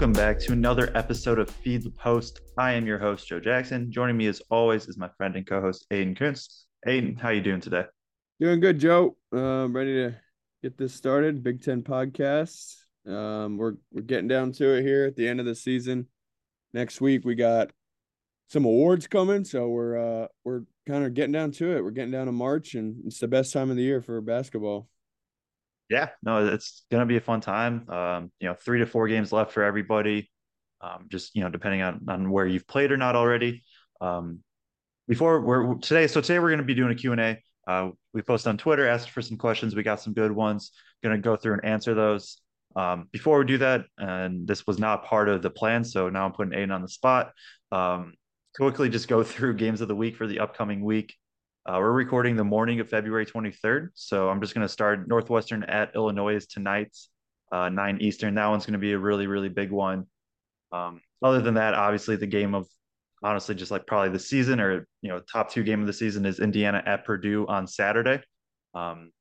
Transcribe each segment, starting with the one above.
Welcome back to another episode of Feed the Post. I am your host, Joe Jackson. Joining me as always is my friend and co-host Aidan Kuntz. Aidan, how you doing today? Doing good, Joe. Um, ready to get this started. Big Ten podcast. Um, we're we're getting down to it here at the end of the season. Next week we got some awards coming, so we're uh we're kind of getting down to it. We're getting down to March, and it's the best time of the year for basketball. Yeah, no, it's gonna be a fun time. Um, you know, three to four games left for everybody. Um, just you know, depending on on where you've played or not already. Um, before we're today, so today we're gonna be doing a Q and A. Uh, we posted on Twitter, asked for some questions. We got some good ones. Gonna go through and answer those. Um, before we do that, and this was not part of the plan, so now I'm putting Aidan on the spot. Um, quickly just go through games of the week for the upcoming week. Uh, we're recording the morning of February 23rd. So I'm just going to start Northwestern at Illinois tonight, uh, 9 Eastern. That one's going to be a really, really big one. Um, other than that, obviously, the game of honestly just like probably the season or, you know, top two game of the season is Indiana at Purdue on Saturday. Um,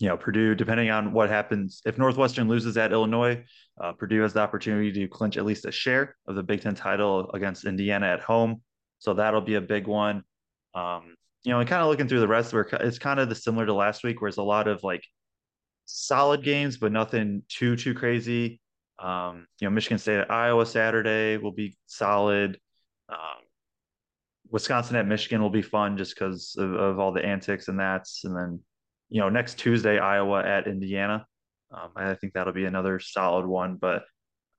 you know, Purdue, depending on what happens, if Northwestern loses at Illinois, uh, Purdue has the opportunity to clinch at least a share of the Big Ten title against Indiana at home. So that'll be a big one. Um, you know, and kind of looking through the rest, where it's kind of the similar to last week, where it's a lot of like solid games, but nothing too too crazy. Um, you know, Michigan State at Iowa Saturday will be solid. Um, Wisconsin at Michigan will be fun just because of, of, all the antics and that's, and then you know next Tuesday Iowa at Indiana. Um, I think that'll be another solid one. But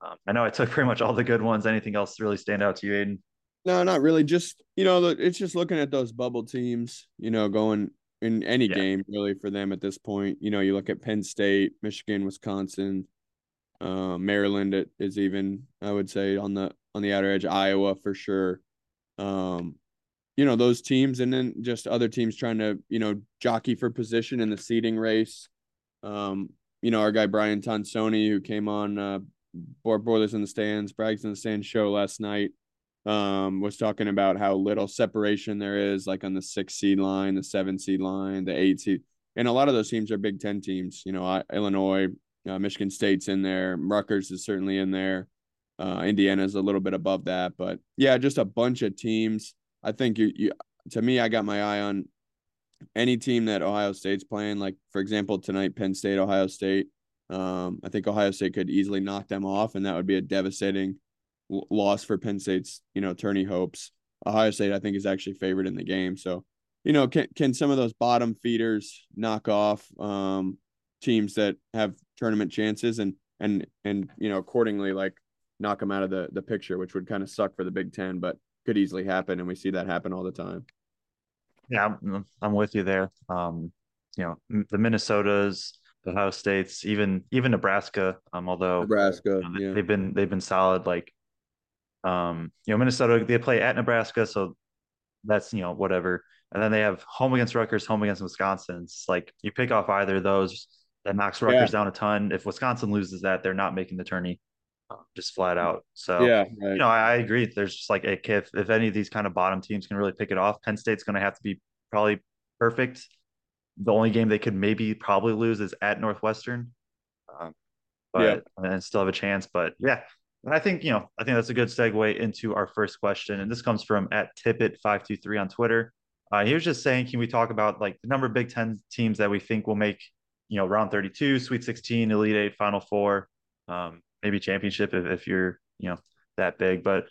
um, I know I took pretty much all the good ones. Anything else really stand out to you, Aidan? No, not really. Just you know, it's just looking at those bubble teams. You know, going in any yeah. game really for them at this point. You know, you look at Penn State, Michigan, Wisconsin, uh, Maryland is even I would say on the on the outer edge. Iowa for sure. Um, you know those teams, and then just other teams trying to you know jockey for position in the seeding race. Um, you know our guy Brian Tonsoni who came on uh, Boilers in the Stands, Brags in the Stands show last night um, was talking about how little separation there is, like on the six seed line, the seven seed line, the eight seed, and a lot of those teams are Big Ten teams. You know, Illinois, uh, Michigan State's in there, Rutgers is certainly in there. Uh, Indiana's a little bit above that, but yeah, just a bunch of teams. I think you, you to me, I got my eye on any team that Ohio State's playing. Like for example, tonight, Penn State, Ohio State. Um, I think Ohio State could easily knock them off, and that would be a devastating loss for Penn State's, you know, tourney hopes. Ohio State, I think, is actually favored in the game. So, you know, can can some of those bottom feeders knock off um, teams that have tournament chances and and and you know accordingly like knock them out of the the picture, which would kind of suck for the Big Ten, but could easily happen, and we see that happen all the time. Yeah, I'm, I'm with you there. Um, you know, the Minnesotas, the Ohio States, even even Nebraska. Um, although Nebraska, you know, they, yeah. they've been they've been solid. Like um, you know, Minnesota, they play at Nebraska, so that's you know whatever. And then they have home against Rutgers, home against Wisconsin. It's like you pick off either of those, that knocks Rutgers yeah. down a ton. If Wisconsin loses that, they're not making the tourney, just flat out. So yeah, right. you know, I, I, agree. There's just like a if if any of these kind of bottom teams can really pick it off, Penn State's going to have to be probably perfect. The only game they could maybe probably lose is at Northwestern, um, but yeah. and still have a chance. But yeah, and I think, you know, I think that's a good segue into our first question. And this comes from at Tippett523 on Twitter. Uh, he was just saying, can we talk about like the number of Big Ten teams that we think will make, you know, round 32, Sweet 16, Elite Eight, Final Four, um, maybe championship if, if you're, you know, that big. But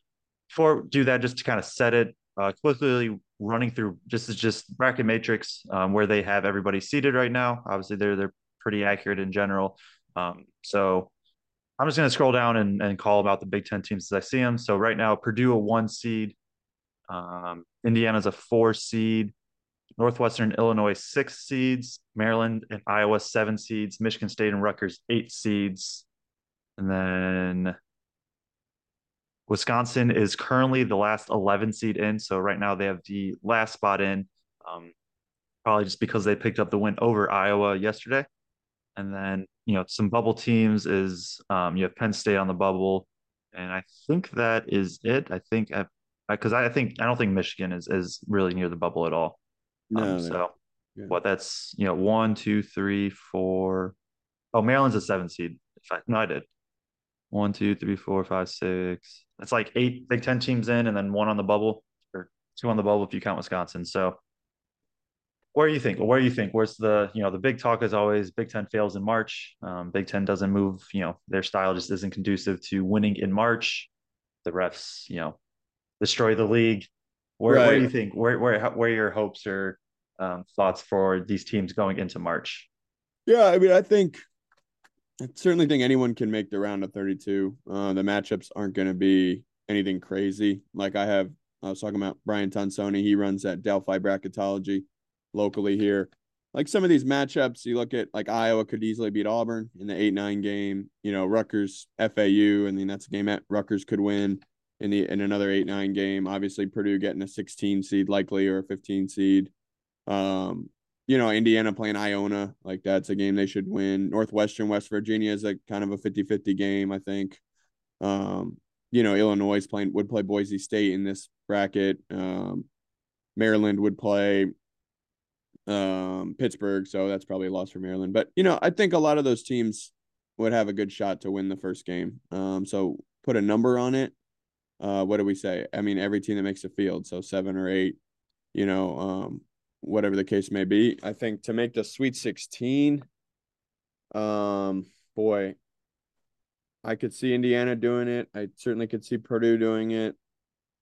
before do that, just to kind of set it, uh, quickly running through just is just bracket matrix um, where they have everybody seated right now. Obviously, they're they're pretty accurate in general. Um, so I'm just going to scroll down and, and call about the Big Ten teams as I see them. So right now, Purdue a one seed, um, Indiana's a four seed, Northwestern Illinois six seeds, Maryland and Iowa seven seeds, Michigan State and Rutgers eight seeds, and then Wisconsin is currently the last 11 seed in. So right now they have the last spot in, um, probably just because they picked up the win over Iowa yesterday. And then you know some bubble teams is um, you have Penn State on the bubble, and I think that is it. I think because I, because I, think I don't think Michigan is is really near the bubble at all. No, um, so yeah. what that's you know one two three four. Oh, Maryland's a seven seed. I, no, I did. one, two, three, four, five, six. That's like eight Big Ten teams in, and then one on the bubble, or two on the bubble if you count Wisconsin. So, where do you think? Where do you think? Where's the you know the big talk is always Big Ten fails in March. Um, big Ten doesn't move. You know their style just isn't conducive to winning in March. The refs, you know, destroy the league. Where, right. where do you think? Where where where are your hopes or um, thoughts for these teams going into March? Yeah, I mean, I think I certainly think anyone can make the round of 32. Uh, the matchups aren't going to be anything crazy. Like I have, I was talking about Brian Tonsoni. He runs at Delphi Bracketology locally here. Like some of these matchups, you look at like Iowa could easily beat Auburn in the 8 9 game. You know, Rutgers, FAU, and then that's a game that Rutgers could win in the in another 8 9 game. Obviously, Purdue getting a 16 seed likely or a 15 seed. Um, you know, Indiana playing Iona, like that's a game they should win. Northwestern, West Virginia is a kind of a 50 50 game, I think. Um, you know, Illinois playing would play Boise State in this bracket. Um, Maryland would play um, Pittsburgh, so that's probably a loss for Maryland. But you know, I think a lot of those teams would have a good shot to win the first game. Um, so put a number on it. Uh, what do we say? I mean, every team that makes the field, so seven or eight. You know, um, whatever the case may be. I think to make the Sweet 16, um, boy, I could see Indiana doing it. I certainly could see Purdue doing it.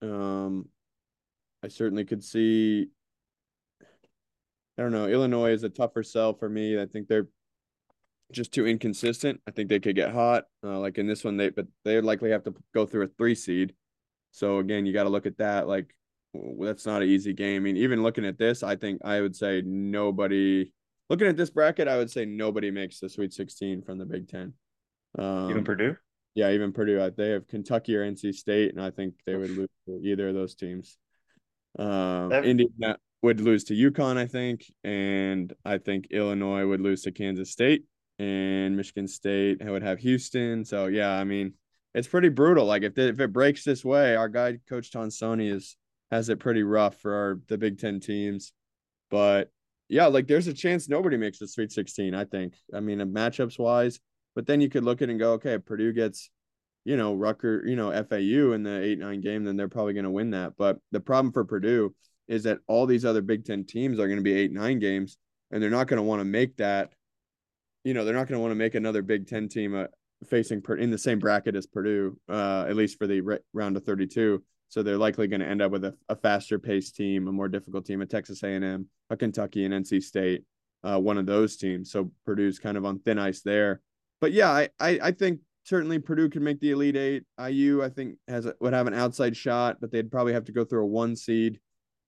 Um, I certainly could see. I don't know. Illinois is a tougher sell for me. I think they're just too inconsistent. I think they could get hot. Uh, like in this one, they but they would likely have to go through a three seed. So again, you got to look at that. Like that's not an easy game. I mean, even looking at this, I think I would say nobody. Looking at this bracket, I would say nobody makes the Sweet 16 from the Big Ten. Um, even Purdue. Yeah, even Purdue. They have Kentucky or NC State, and I think they would lose to either of those teams. Um, that... Indiana would lose to UConn, I think, and I think Illinois would lose to Kansas State, and Michigan State would have Houston. So yeah, I mean, it's pretty brutal. Like if if it breaks this way, our guy Coach Tonsoni is has it pretty rough for our, the Big Ten teams. But yeah, like there's a chance nobody makes the Sweet 16. I think. I mean, matchups wise, but then you could look at it and go, okay, Purdue gets, you know, Rucker, you know, FAU in the eight nine game, then they're probably going to win that. But the problem for Purdue is that all these other Big Ten teams are going to be eight nine games, and they're not going to want to make that. You know, they're not going to want to make another Big Ten team uh, facing in the same bracket as Purdue, uh, at least for the re- round of 32. So they're likely going to end up with a, a faster paced team, a more difficult team, a Texas A&M, a Kentucky, and NC State, uh, one of those teams. So Purdue's kind of on thin ice there. But yeah, I, I, I think certainly Purdue can make the Elite Eight. IU, I think, has a, would have an outside shot, but they'd probably have to go through a one seed.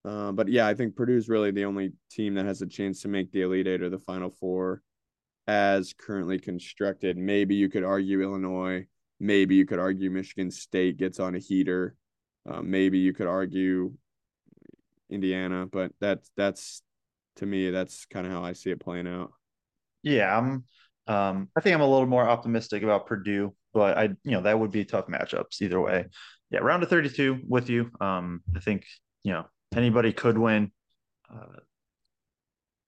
Uh, but yeah, I think Purdue's really the only team that has a chance to make the Elite Eight or the Final Four as currently constructed. Maybe you could argue Illinois. Maybe you could argue Michigan State gets on a heater. Uh, maybe you could argue Indiana, but that's that's to me that's kind of how I see it playing out. Yeah, I'm. Um, I think I'm a little more optimistic about Purdue, but I, you know, that would be tough matchups either way. Yeah, round of 32 with you. Um, I think you know anybody could win. Uh,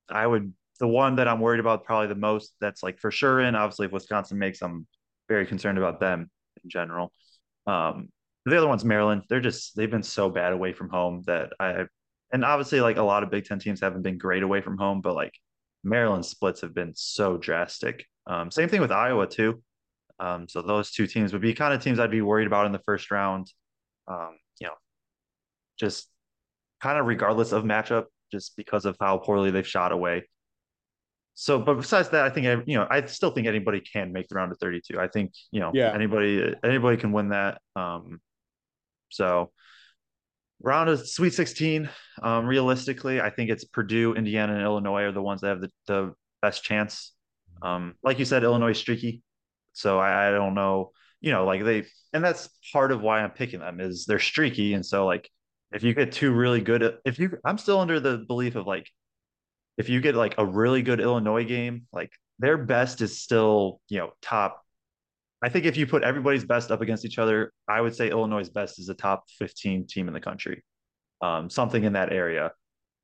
I would. The one that I'm worried about probably the most that's like for sure in. Obviously, if Wisconsin makes, I'm very concerned about them in general. Um, the other one's Maryland. They're just they've been so bad away from home that I and obviously like a lot of Big Ten teams haven't been great away from home, but like Maryland splits have been so drastic. Um, same thing with Iowa too. Um, so those two teams would be kind of teams I'd be worried about in the first round. Um, you know, just kind of regardless of matchup, just because of how poorly they've shot away. So, but besides that, I think you know, I still think anybody can make the round of 32. I think you know, yeah, anybody anybody can win that. Um, so round of Sweet 16, um, realistically, I think it's Purdue, Indiana, and Illinois are the ones that have the, the best chance. Um, like you said, Illinois streaky. So I, I don't know, you know, like they, and that's part of why I'm picking them is they're streaky. And so like, if you get two really good, if you, I'm still under the belief of like, if you get like a really good Illinois game, like their best is still, you know, top I think if you put everybody's best up against each other, I would say Illinois' best is a top 15 team in the country. Um, something in that area.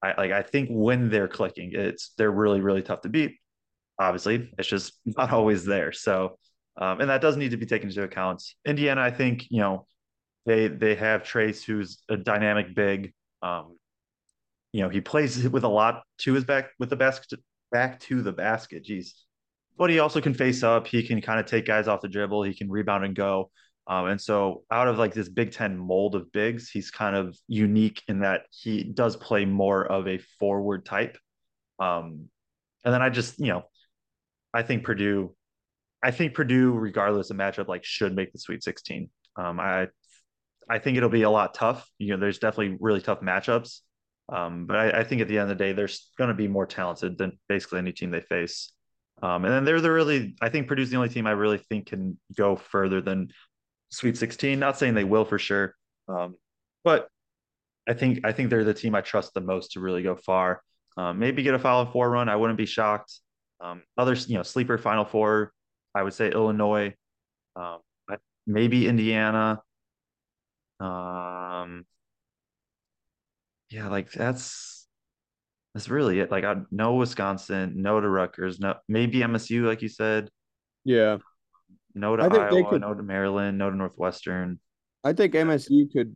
I like I think when they're clicking, it's they're really, really tough to beat. Obviously, it's just not always there. So Um, and that does need to be taken into account. Indiana, I think, you know, they they have Trayce, who's a dynamic big. Um, you know, he plays with a lot to his back with the basket back to the basket. Jeez. But he also can face up. He can kind of take guys off the dribble. He can rebound and go. Um, and so out of like this Big Ten mold of bigs, he's kind of unique in that he does play more of a forward type. Um, and then I just, you know, I think Purdue, I think Purdue, regardless of matchup, like should make the Sweet 16. Um, I, I think it'll be a lot tough. You know, there's definitely really tough matchups. Um, but I, I, think at the end of the day, they're going to be more talented than basically any team they face. Um, and then they're the really, I think Purdue's the only team I really think can go further than Sweet 16. Not saying they will for sure, um, but I think I think they're the team I trust the most to really go far. Um, maybe get a Final Four run. I wouldn't be shocked. Um, others, you know, sleeper Final Four. I would say Illinois, um, maybe Indiana. Um, yeah, like that's that's really it. Like I know Wisconsin, no to Rutgers, no maybe MSU, like you said. Yeah. No to I think Iowa, they could, no to Maryland, no to Northwestern. I think MSU could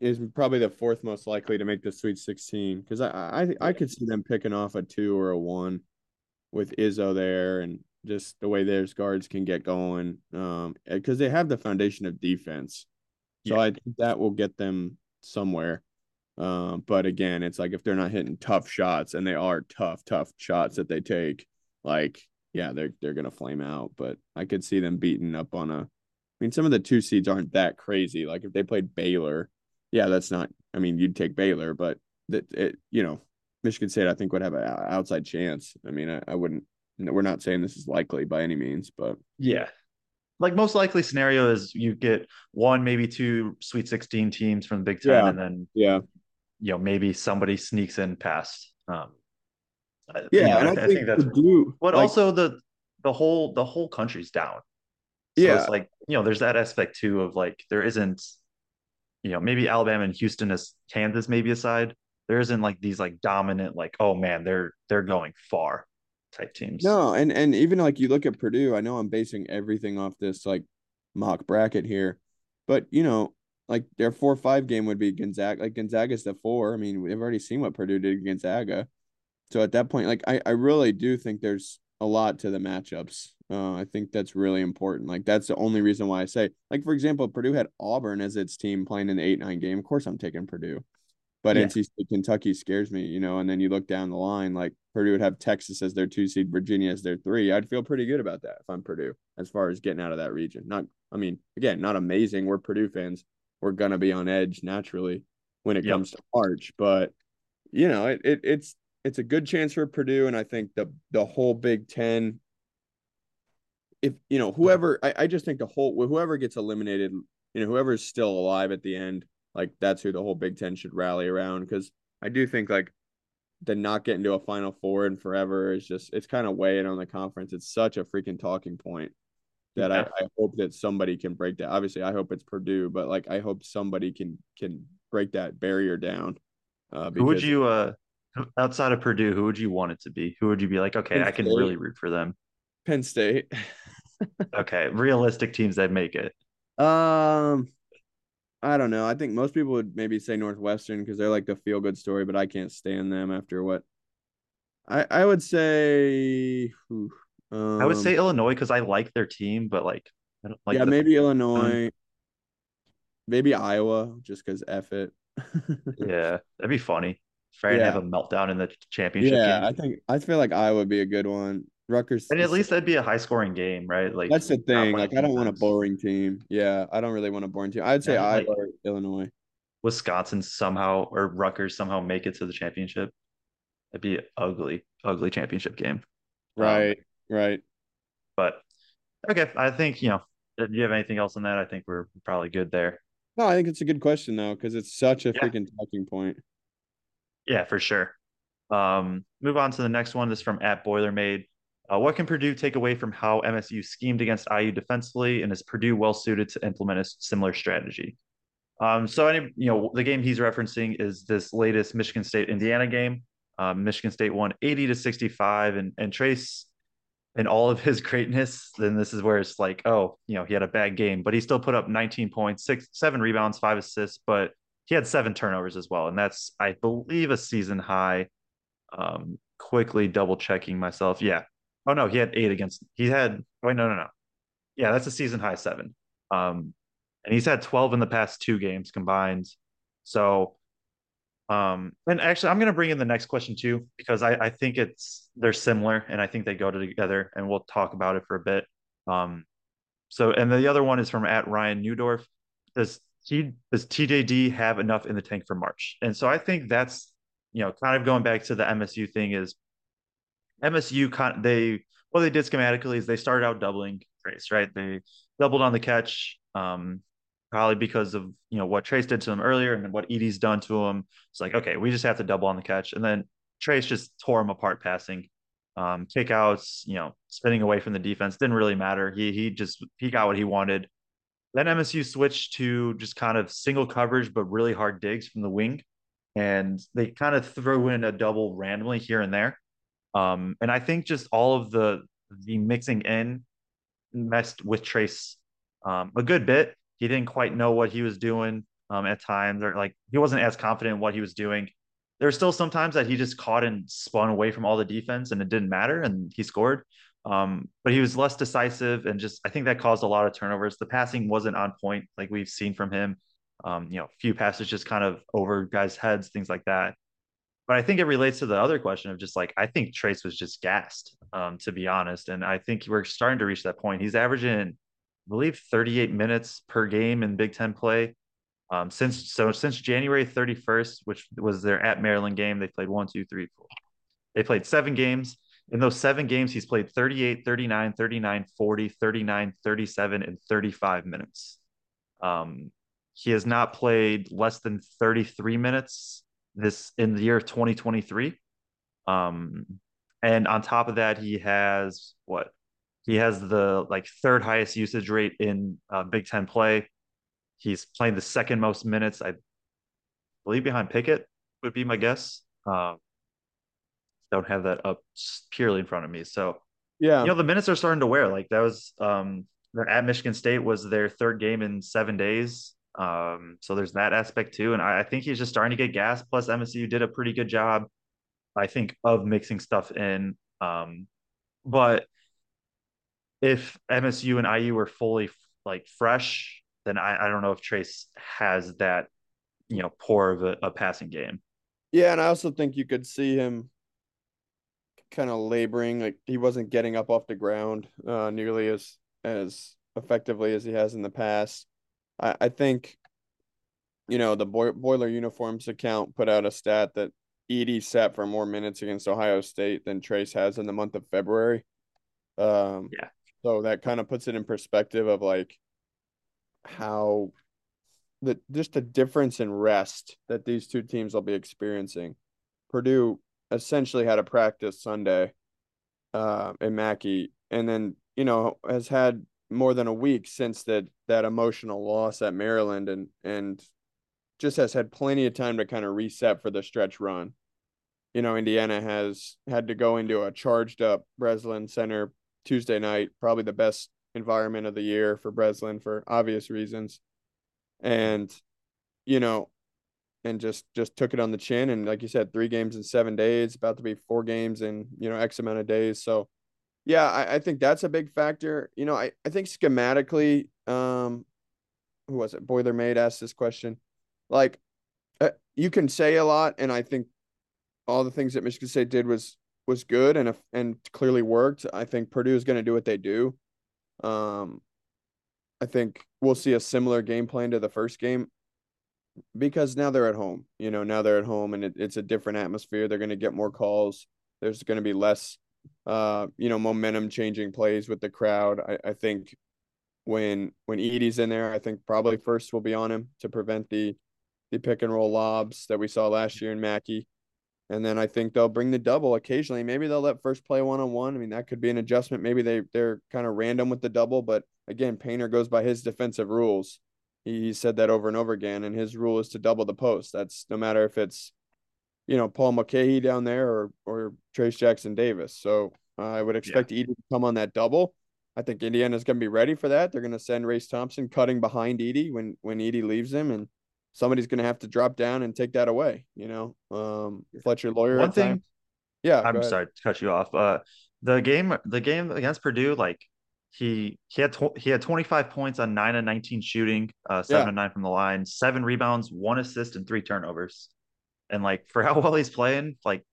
is probably the fourth most likely to make the Sweet 16 because I, I I could see them picking off a two or a one with Izzo there and just the way their guards can get going um because they have the foundation of defense. So yeah. I think that will get them somewhere. Um, but again, it's like if they're not hitting tough shots, and they are tough, tough shots that they take, like yeah, they're they're gonna flame out. But I could see them beating up on a. I mean, some of the two seeds aren't that crazy. Like if they played Baylor, yeah, that's not. I mean, you'd take Baylor, but that it, you know, Michigan State, I think would have an outside chance. I mean, I, I wouldn't. We're not saying this is likely by any means, but yeah, like most likely scenario is you get one, maybe two Sweet 16 teams from the Big Ten, yeah. and then yeah, you know maybe somebody sneaks in past. Um, yeah, you know, and I, I, think, think that's blue, but like, also the the whole the whole country's down. So yeah, it's like you know, there's that aspect too of like there isn't, you know, maybe Alabama and Houston as Kansas maybe aside, there isn't like these like dominant like oh man they're they're going far type teams. No, and and even like you look at Purdue, I know I'm basing everything off this like mock bracket here, but you know like their four five game would be Gonzaga. Like Gonzaga's the four. I mean, we've already seen what Purdue did against Gonzaga. So at that point, like I, I really do think there's a lot to the matchups. Uh, I think that's really important. Like that's the only reason why I say, like for example, Purdue had Auburn as its team playing in the eight nine game. Of course, I'm taking Purdue, but yeah. NC State Kentucky scares me, you know. And then you look down the line, like Purdue would have Texas as their two seed, Virginia as their three. I'd feel pretty good about that if I'm Purdue as far as getting out of that region. Not, I mean, again, not amazing. We're Purdue fans. We're gonna be on edge naturally when it yep. comes to March, but you know, it, it it's it's a good chance for Purdue, and I think the the whole Big Ten. If you know whoever, I, I just think the whole whoever gets eliminated, you know, whoever's still alive at the end, like that's who the whole Big Ten should rally around. Because I do think like the not getting to a Final Four and forever is just it's kind of weighing on the conference. It's such a freaking talking point that yeah. I, I hope that somebody can break that. Obviously, I hope it's Purdue, but like I hope somebody can can break that barrier down. Uh, because, Who would you uh outside of Purdue, who would you want it to be? Who would you be like, okay, Penn I can State. really root for them? Penn State. okay, realistic teams that make it. Um, I don't know. I think most people would maybe say Northwestern because they're like the feel good story, but I can't stand them after what. I I would say. um, I would say Illinois because I like their team, but like I don't like. Yeah, maybe Illinois. Maybe Iowa, just because F it. yeah, that'd be funny. Try yeah. have a meltdown in the championship. Yeah, game. I think I feel like Iowa would be a good one. Rutgers, and at least that'd be a high scoring game, right? Like that's the thing. Like I don't want a boring team. Yeah, I don't really want a boring team. I'd say yeah, Iowa, like, Illinois, Wisconsin somehow or Rutgers somehow make it to the championship. That'd be ugly, ugly championship game. Right, um, right. But okay, I think you know. Do you have anything else on that? I think we're probably good there. No, I think it's a good question though, because it's such a yeah. freaking talking point. Yeah, for sure. Um, move on to the next one. This is from at Boilermade. Uh, what can Purdue take away from how MSU schemed against IU defensively, and is Purdue well suited to implement a similar strategy? Um, so, any you know, the game he's referencing is this latest Michigan State Indiana game. Um, Michigan State won 80 to 65, and and Trayce, in all of his greatness, then this is where it's like, oh, you know, he had a bad game, but he still put up 19 points, six, seven rebounds, five assists, but he had seven turnovers as well. And that's, I believe, a season high. Um, quickly double checking myself. Yeah. Oh no, he had eight against he had wait, no, no, no. Yeah, that's a season high seven. Um, and he's had 12 in the past two games combined. So um, and actually, I'm to bring in the next question too because I, I think it's they're similar and I think they go together, and we'll talk about it for a bit. Um, so, and the other one is from at Ryan Newdorf. Does he does TJD have enough in the tank for March? And so I think that's you know kind of going back to the MSU thing is MSU they what they did schematically is they started out doubling Trayce, right? They doubled on the catch. Um, probably because of you know what Trayce did to him earlier and what Edey's done to him. It's like okay, we just have to double on the catch, and then Trayce just tore him apart passing, um, kickouts, you know, spinning away from the defense didn't really matter. He he just he got what he wanted. Then MSU switched to just kind of single coverage but really hard digs from the wing, and they kind of threw in a double randomly here and there. Um, and I think just all of the the mixing in messed with Trayce um, a good bit he didn't quite know what he was doing um, at times, or like he wasn't as confident in what he was doing. There were still some times that he just caught and spun away from all the defense, and it didn't matter, and he scored. Um, but he was less decisive, and just I think that caused a lot of turnovers. The passing wasn't on point, like we've seen from him. Um, you know, few passes just kind of over guys' heads, things like that. But I think it relates to the other question of just like I think Trayce was just gassed, um, to be honest, and I think we're starting to reach that point. He's averaging I believe 38 minutes per game in Big Ten play. Um, since so since January 31st, which was their at Maryland game, they played one, two, three, four. They played seven games. In those seven games, he's played 38, 39, 39, 40, 39, 37, and 35 minutes. Um, he has not played less than 33 minutes this in the year of 2023. Um, and on top of that, he has what he has the like third highest usage rate in uh, Big Ten play. He's playing the second most minutes, I believe, behind Pickett would be my guess. Uh, don't have that up purely in front of me. So yeah, you know the minutes are starting to wear. Like that was um, at Michigan State was their third game in seven days. Um, so there's that aspect too, and I, I think he's just starting to get gas. Plus MSU did a pretty good job, I think, of mixing stuff in. Um, but if MSU and IU were fully like fresh, then I, I don't know if Trayce has that, you know, poor of a, a passing game. Yeah, and I also think you could see him kind of laboring, like he wasn't getting up off the ground uh, nearly as as effectively as he has in the past. I, I think, you know, the Boiler Uniforms account put out a stat that Edey sat for more minutes against Ohio State than Trayce has in the month of February. Um, yeah. So that kind of puts it in perspective of like how the just the difference in rest that these two teams will be experiencing. Purdue essentially had a practice Sunday uh, in Mackey, and then you know has had more than a week since that that emotional loss at Maryland, and and just has had plenty of time to kind of reset for the stretch run. You know, Indiana has had to go into a charged up Breslin Center Tuesday night, probably the best environment of the year for Breslin for obvious reasons. And, you know, and just just took it on the chin. And like you said, three games in seven days, about to be four games in, you know, X amount of days. So yeah, I, I think that's a big factor. You know, I, I think schematically, um, who was it? Boilermade asked this question. Like, uh, you can say a lot, and I think all the things that Michigan State did was was good and if, and clearly worked. I think Purdue is going to do what they do. Um, I think we'll see a similar game plan to the first game because now they're at home. You know, now they're at home and it, it's a different atmosphere. They're going to get more calls. There's going to be less, uh, you know, momentum changing plays with the crowd. I, I think when when Edey's in there, I think probably Furst will be on him to prevent the the pick and roll lobs that we saw last year in Mackey. And then I think they'll bring the double occasionally. Maybe they'll let Furst play one on one. I mean, that could be an adjustment. Maybe they they're kind of random with the double, but again, Painter goes by his defensive rules. He said that over and over again, and his rule is to double the post. That's no matter if it's, you know, Paul Mulcahy down there or or Trayce Jackson Davis. So Uh, I would expect yeah. Edey to come on that double. I think Indiana's going to be ready for that. They're going to send Race Thompson cutting behind Edey when when Edey leaves him, and somebody's going to have to drop down and take that away. You know, um, Fletcher Loyer. One thing, yeah. I'm sorry to cut you off. Uh, the game, the game against Purdue, like he he had tw- he had 25 points on nine and 19 shooting, uh, seven yeah. and nine from the line, seven rebounds, one assist, and three turnovers. And like for how well he's playing, like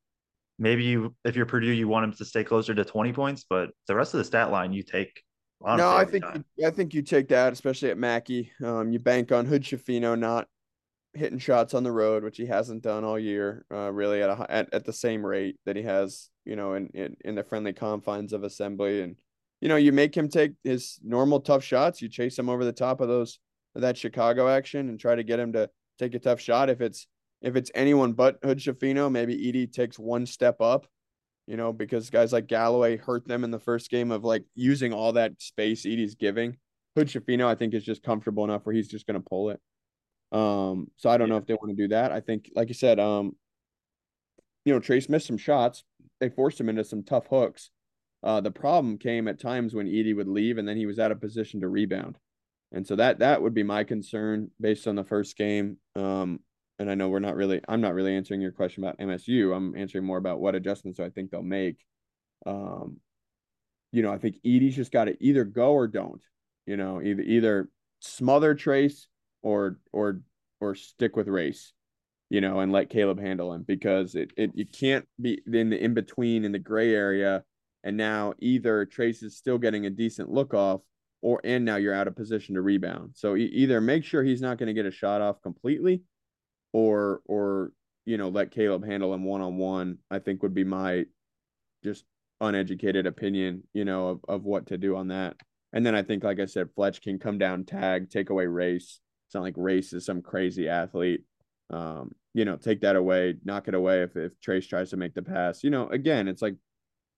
maybe you if you're Purdue, you want him to stay closer to 20 points, but the rest of the stat line you take. No, I think you, I think you take that, especially at Mackey. Um, you bank on Hood-Schifino not hitting shots on the road, which he hasn't done all year, uh, really at a at, at the same rate that he has, you know, in, in in the friendly confines of assembly. And you know, you make him take his normal tough shots. You chase him over the top of those that Chicago action and try to get him to take a tough shot. If it's if it's anyone but Hood-Schifino, maybe Edey takes one step up, you know, because guys like Galloway hurt them in the first game of like using all that space Edey's giving. Hood-Schifino, I think, is just comfortable enough where he's just going to pull it. Um, so I don't yeah. know if they want to do that. I think, like you said, um, you know, Trayce missed some shots. They forced him into some tough hooks. Uh, the problem came at times when Edey would leave and then he was out of position to rebound. And so that that would be my concern based on the first game. Um, and I know we're not really I'm not really answering your question about MSU. I'm answering more about what adjustments I think they'll make. Um, you know, I think Edey's just got to either go or don't. You know, either either smother Trayce or or or stick with Race. You know, and let Caleb handle him because it, it you can't be in the in between in the gray area. And now either Trayce is still getting a decent look off, or and now you're out of position to rebound. So either make sure he's not going to get a shot off completely, or or you know let Caleb handle him one on one. I think would be my just uneducated opinion, you know, of, of what to do on that. And then I think, like I said, Fletch can come down, tag, take away race. It's not like race is some crazy athlete. Um, you know, take that away, knock it away if if Trayce tries to make the pass. You know, again, it's like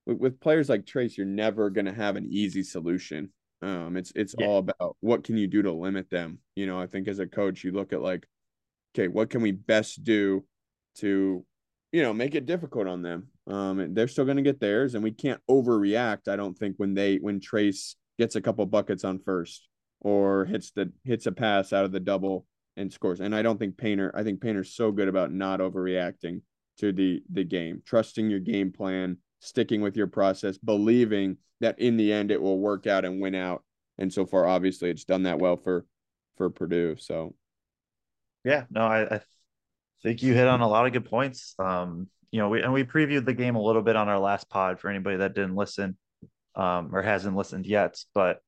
with, with players like Trayce, you're never gonna have an easy solution. Um, it's it's yeah. all about what can you do to limit them. You know, I think as a coach, you look at like okay, what can we best do to, you know, make it difficult on them? Um, they're still going to get theirs, and we can't overreact. I don't think when they when Trayce gets a couple buckets on Furst or hits the hits a pass out of the double and scores. And I don't think Painter. I think Painter's so good about not overreacting to the the game, trusting your game plan, sticking with your process, believing that in the end it will work out and win out. And so far, obviously, it's done that well for for Purdue. So yeah, no, I, I think you hit on a lot of good points. Um, you know, we and we previewed the game a little bit on our last pod for anybody that didn't listen um, or hasn't listened yet. But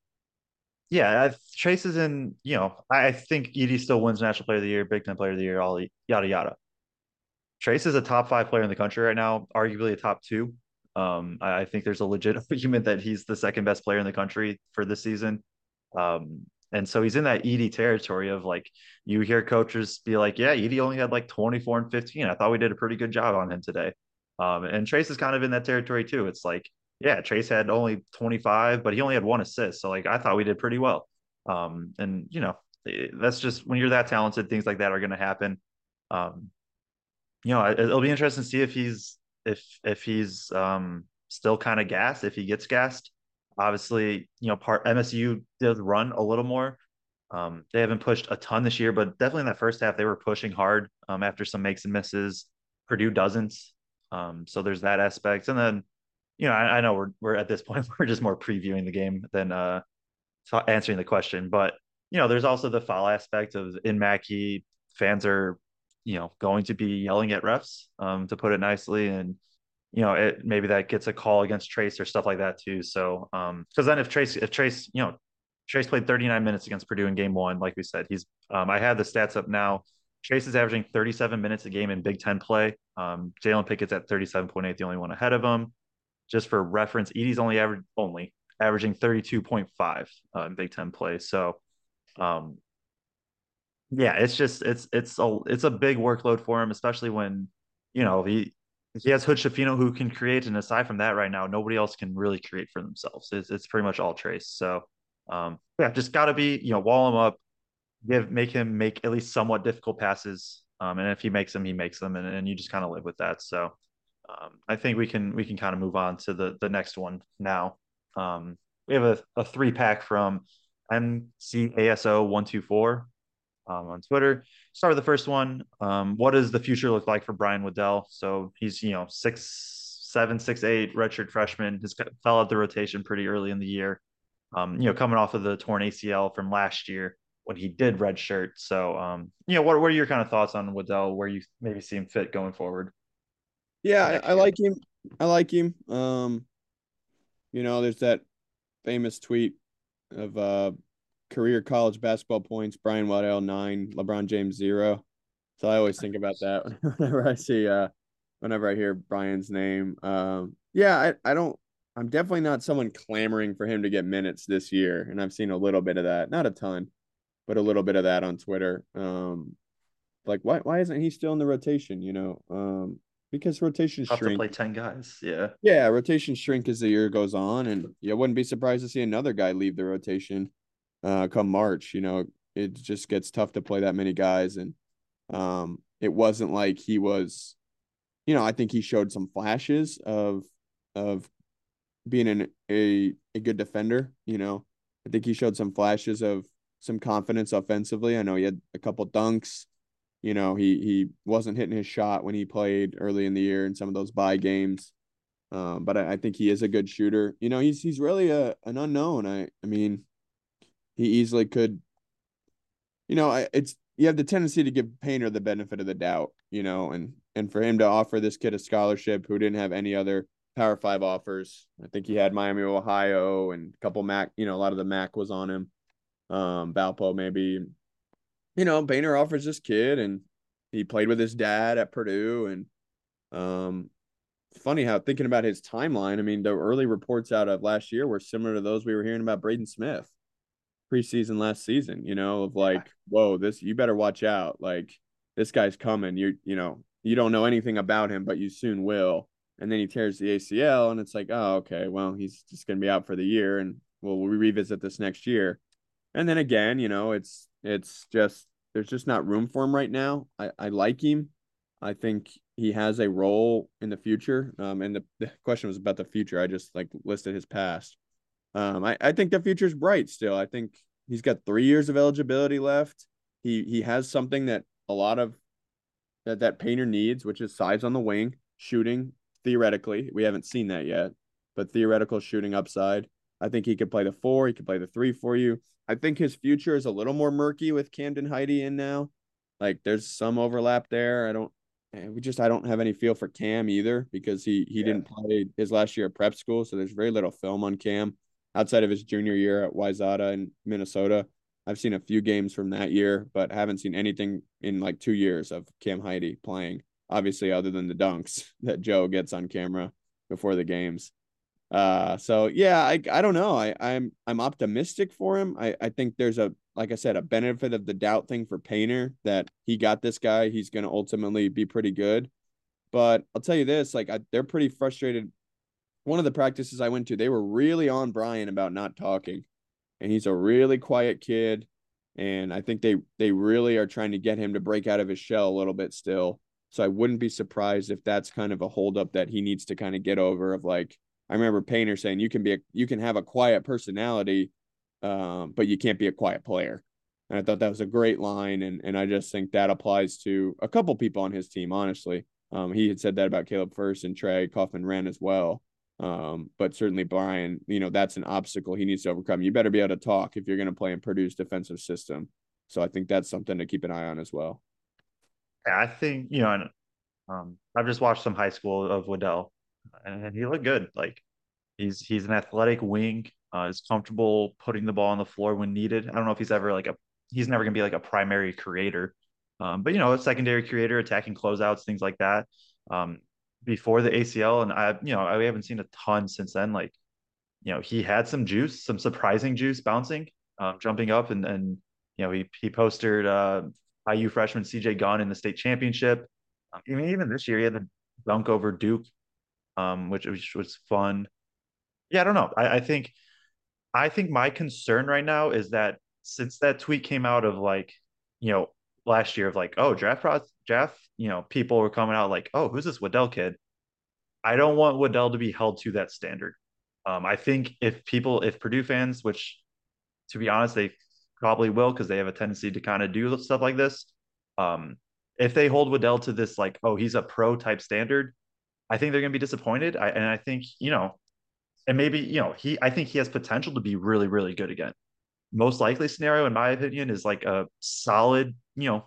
yeah, I, Trayce is in. You know, I, I think Edey still wins National Player of the Year, Big Ten Player of the Year, all yada yada. Trayce is a top five player in the country right now, arguably a top two. Um, I, I think there's a legit argument that he's the second best player in the country for this season. Um, and so he's in that Edey territory of like you hear coaches be like, yeah, Edey only had like 24 and 15. I thought we did a pretty good job on him today. Um, and Trayce is kind of in that territory too. It's like, yeah, Trayce had only 25, but he only had one assist. So like I thought we did pretty well. Um, and you know, eh, that's just when you're that talented, things like that are going to happen. Um, you know, it'll be interesting to see if he's if if he's um still kind of gassed, if he gets gassed. Obviously, you know, part MSU did run a little more. Um, they haven't pushed a ton this year, but definitely in that first half they were pushing hard um, after some makes and misses. Purdue doesn't. Um, so there's that aspect. And then, you know, I, I, know we're we're at this point we're just more previewing the game than uh answering the question. But you know, there's also the foul aspect of in Mackey fans are, you know, going to be yelling at refs, um, to put it nicely. And you know, it maybe that gets a call against Trayce or stuff like that too. So, um, because then if Trayce, if Trayce, you know, Trayce played 39 minutes against Purdue in game one, like we said, he's, um, I have the stats up now. Trayce is averaging 37 minutes a game in Big Ten play. Um, Jalen Pickett's at 37.8, the only one ahead of him. Just for reference, Edey's only average only averaging 32.5 uh, in Big Ten play. So, um, yeah, it's just it's it's a it's a big workload for him, especially when you know he he has Hood-Schifino who can create, and aside from that, right now nobody else can really create for themselves. It's, it's pretty much all Trayce. So um, yeah, just got to be you know wall him up, give make him make at least somewhat difficult passes, um, and if he makes them, he makes them, and, and you just kind of live with that. So Um, I think we can we can kind of move on to the the next one now. Um, we have a, a three pack from MCASO one two four um, on Twitter. Start with the first one. Um, what does the future look like for Brian Waddell? So he's you know six seven six eight redshirt freshman. Has fell out the rotation pretty early in the year. Um, you know, coming off of the torn ACL from last year when he did redshirt. So, um, you know, what, what are your kind of thoughts on Waddell? Where you maybe see him fit going forward? Yeah, I, I like him. I like him. Um, you know, there's that famous tweet of uh career college basketball points, Brian Waddell nine, LeBron James zero. So I always think about that whenever I see uh whenever I hear Brian's name. Um yeah, I, I don't I'm definitely not someone clamoring for him to get minutes this year. And I've seen a little bit of that. Not a ton, but a little bit of that on Twitter. Um like why why isn't he still in the rotation, you know? Um because rotation Tough shrink. to play ten guys. Yeah. Yeah, rotation shrink as the year goes on, and you wouldn't be surprised to see another guy leave the rotation uh, come March. You know, it just gets tough to play that many guys, and um, it wasn't like he was. You know, I think he showed some flashes of of being an, a a good defender. You know, I think he showed some flashes of some confidence offensively. I know he had a couple dunks you know, he he wasn't hitting his shot when he played early in the year in some of those bye games. Um, but I, I, think he is a good shooter. You know, he's he's really a an unknown. I I mean, he easily could. You know, I, it's you have the tendency to give Painter the benefit of the doubt. You know, and and for him to offer this kid a scholarship who didn't have any other Power Five offers. I think he had Miami, Ohio, and a couple Mac. You know, a lot of the Mac was on him. Um, Valpo maybe you know, Painter offers this kid and he played with his dad at Purdue. And um, funny how thinking about his timeline, I mean, the early reports out of last year were similar to those we were hearing about Braden Smith preseason last season, you know, of like, whoa, this you better watch out. Like this guy's coming. You you know, you don't know anything about him, but you soon will. And then he tears the ACL, and it's like, oh, okay, well, he's just gonna be out for the year, and we'll, we'll revisit this next year. And then again, you know, it's it's just there's just not room for him right now. I, I like him. I think he has a role in the future. Um, and the, the question was about the future. I just like listed his past. Um, I, I think the future's bright still. I think he's got three years of eligibility left. He he has something that a lot of that that painter needs, which is size on the wing, shooting theoretically. We haven't seen that yet, but theoretical shooting upside. I think he could play the four. He could play the three for you. I think his future is a little more murky with Camden Heide in now. Like there's some overlap there. I don't eh, we just I don't have any feel for Cam either because he he yeah. didn't play his last year at prep school, so there's very little film on Cam outside of his junior year at Wayzata in Minnesota. I've seen a few games from that year, but haven't seen anything in like two years of Cam Heide playing. Obviously, other than the dunks that Joe gets on camera before the games. Uh, so yeah, I I don't know. I I'm I'm optimistic for him. I I think there's a like I said a benefit of the doubt thing for Painter that he got this guy. He's going to ultimately be pretty good. But I'll tell you this, like I, they're pretty frustrated. One of the practices I went to, they were really on Brian about not talking, and he's a really quiet kid. And I think they they really are trying to get him to break out of his shell a little bit still. So I wouldn't be surprised if that's kind of a holdup that he needs to kind of get over. Of like, I remember Painter saying you can be a, you can have a quiet personality, um, but you can't be a quiet player. And I thought that was a great line, and and I just think that applies to a couple people on his team. Honestly, um, he had said that about Caleb Furst, and Trey Kaufman-Renn as well. Um, but certainly Brian, you know, that's an obstacle he needs to overcome. You better be able to talk if you're going to play in Purdue's defensive system. So I think that's something to keep an eye on as well. I think you know, um, I've just watched some high school of Waddell, and he looked good. Like he's he's an athletic wing. Uh, is comfortable putting the ball on the floor when needed. I don't know if he's ever like a he's never gonna be like a primary creator, um, but you know a secondary creator, attacking closeouts, things like that. Um, before the ACL, and I you know I haven't seen a ton since then. Like you know he had some juice, some surprising juice bouncing, um, jumping up, and and you know he he posted uh, IU freshman CJ Gunn in the state championship. I mean even this year he had the dunk over Duke um, which, which was fun. Yeah, I don't know. I, I think I think my concern right now is that since that tweet came out of like, you know, last year of like, oh, draft draft, you know, people were coming out like, oh, who's this Waddell kid? I don't want Waddell to be held to that standard. Um, I think if people, if Purdue fans, which to be honest, they probably will because they have a tendency to kind of do stuff like this. Um, if they hold Waddell to this, like, oh, he's a pro type standard, I think they're going to be disappointed. I, and I think, you know, and maybe, you know, he, I think he has potential to be really, really good again. Most likely scenario, in my opinion, is like a solid, you know,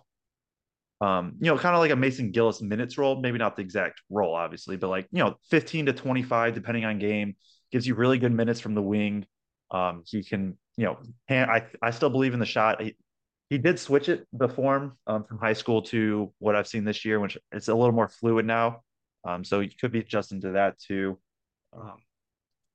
um, you know, kind of like a Mason Gillis minutes role, maybe not the exact role, obviously, but like, you know, 15 to 25, depending on game, gives you really good minutes from the wing. Um, he can, you know, I, I still believe in the shot. He, he did switch it the form um, from high school to what I've seen this year, which it's a little more fluid now. Um, so you could be adjusting to that too. Um,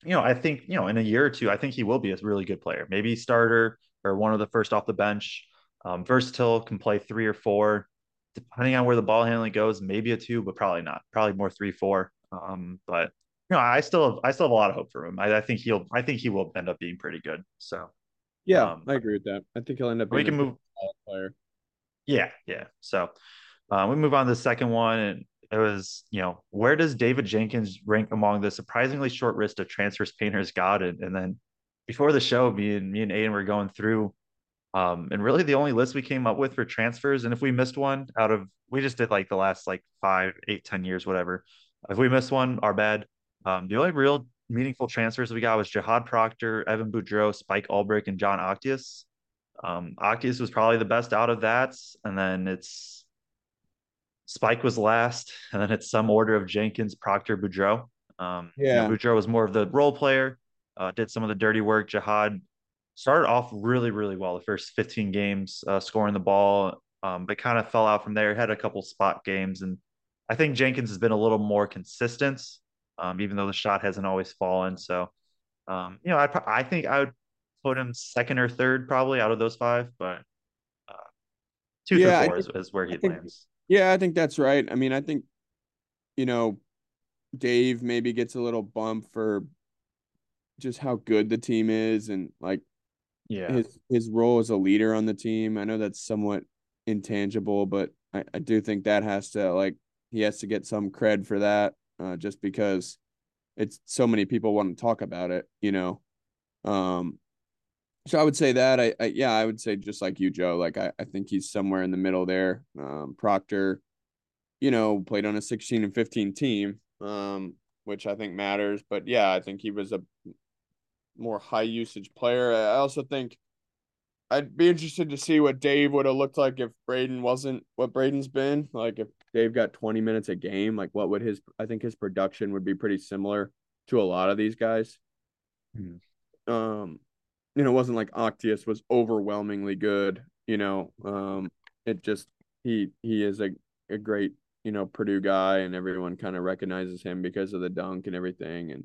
you know, I think you know in a year or two, I think he will be a really good player. Maybe starter or one of the first off the bench. Um, versatile, can play three or four, depending on where the ball handling goes. Maybe a two, but probably not. Probably more three, four. Um, but you know, I still have, I still have a lot of hope for him. I, I think he'll I think he will end up being pretty good. So yeah, um, I agree with that. I think he'll end up. we can move. Player. Yeah, yeah. So uh, we move on to the second one, and it was you know where does David Jenkins rank among the surprisingly short list of transfers Painter's got? And, and then before the show, me and me and Aidan were going through, um, and really the only list we came up with for transfers, and if we missed one out of, we just did like the last like five, eight, ten years, whatever. If we missed one, our bad. Um, the only real meaningful transfers we got was Jahaad Proctor, Evan Boudreau, Spike Albrecht, and Jon Octeus. Um, Octeus was probably the best out of that, and then it's Spike was last, and then it's some order of Jenkins, Proctor, Boudreau. Um, yeah, you know, Boudreau was more of the role player, uh, did some of the dirty work. Jahaad started off really, really well the first 15 games, uh, scoring the ball, um, but kind of fell out from there. Had a couple spot games, and I think Jenkins has been a little more consistent um, even though the shot hasn't always fallen. So, um, you know, I I think I would put him second or third probably out of those five, but uh, two yeah, through four think, is, is, where he think, lands. Yeah, I think that's right. I mean, I think you know, Dave maybe gets a little bump for just how good the team is and like yeah his his role as a leader on the team. I know that's somewhat intangible, but I, I do think that has to like he has to get some cred for that uh, just because it's so many people want to talk about it, you know. Um, so I would say that I, I, yeah I would say just like you Joe like I, I think he's somewhere in the middle there. Um, Proctor, you know, played on a 16 and 15 team, um, which I think matters. But yeah, I think he was a more high usage player. I also think I'd be interested to see what Dave would have looked like if Braden wasn't what Braden's been. Like if Dave got 20 minutes a game, like what would his I think his production would be pretty similar to a lot of these guys. Hmm. Um, you know, it wasn't like Octeus was overwhelmingly good, you know. Um, it just he he is a, a great, you know, Purdue guy and everyone kind of recognizes him because of the dunk and everything and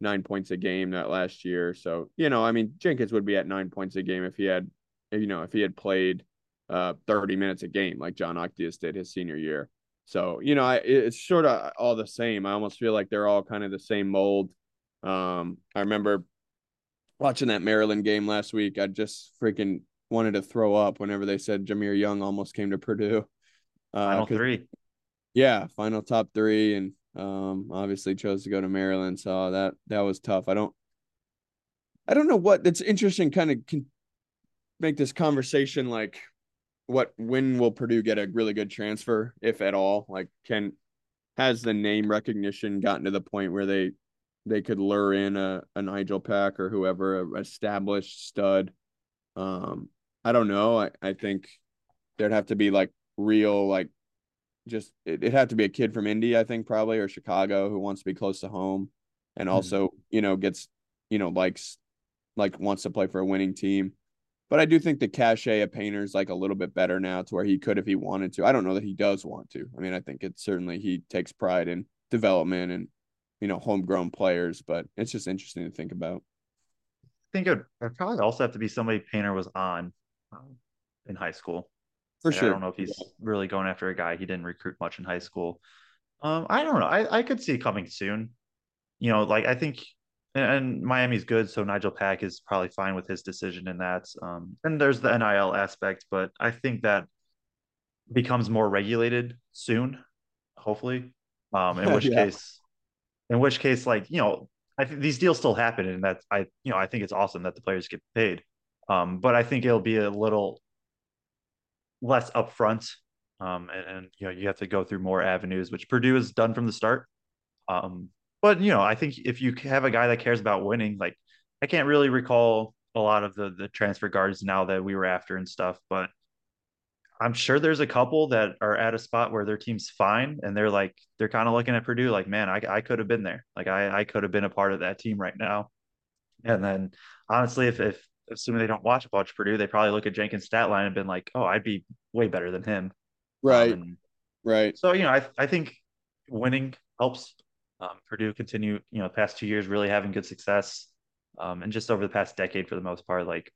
nine points a game that last year. So, you know, I mean, Jenkins would be at nine points a game if he had you know, if he had played uh 30 minutes a game like Jon Octeus did his senior year. So, you know, I, it's sort of all the same. I almost feel like they're all kind of the same mold. Um, I remember watching that Maryland game last week. I just freaking wanted to throw up whenever they said Jahmir Young almost came to Purdue. Uh, final three. Yeah, final top three, and um, obviously chose to go to Maryland. So that that was tough. I don't, I don't know what. It's interesting, kind of con- make this conversation like what when will Purdue get a really good transfer, if at all? Like can has the name recognition gotten to the point where they they could lure in a, a Nigel Pack or whoever, a established stud. Um, I don't know. I, I think there'd have to be like real like just it, would have to be a kid from Indy, I think, probably, or Chicago who wants to be close to home and mm-hmm. also, you know, gets, you know, likes like wants to play for a winning team. But I do think the cachet of Painter's like a little bit better now to where he could if he wanted to. I don't know that he does want to. I mean, I think it's certainly he takes pride in development and you know homegrown players, but it's just interesting to think about. I think it would probably also have to be somebody Painter was on um, in high school. For sure. I don't know if he's yeah. really going after a guy he didn't recruit much in high school. Um, I don't know. I, I could see coming soon. You know, like I think and, Miami's good, so Nigel Pack is probably fine with his decision in that. Um, and there's the NIL aspect, but I think that becomes more regulated soon, hopefully. Um, in which yeah. case, in which case, like you know, I think these deals still happen, and that's I you know I think it's awesome that the players get paid. Um, but I think it'll be a little less upfront, um, and, and you know you have to go through more avenues, which Purdue has done from the start. Um, but you know, I think if you have a guy that cares about winning, like I can't really recall a lot of the the transfer guards now that we were after and stuff, but I'm sure there's a couple that are at a spot where their team's fine and they're like they're kind of looking at Purdue like, man, I I could have been there. Like I I could have been a part of that team right now. And then honestly, if if assuming they don't watch a bunch of Purdue, they probably look at Jenkins' stat line and been like, oh, I'd be way better than him. Right. Um, right. So you know, I I think winning helps um, Purdue continue. You know, past two years really having good success, um, and just over the past decade for the most part, like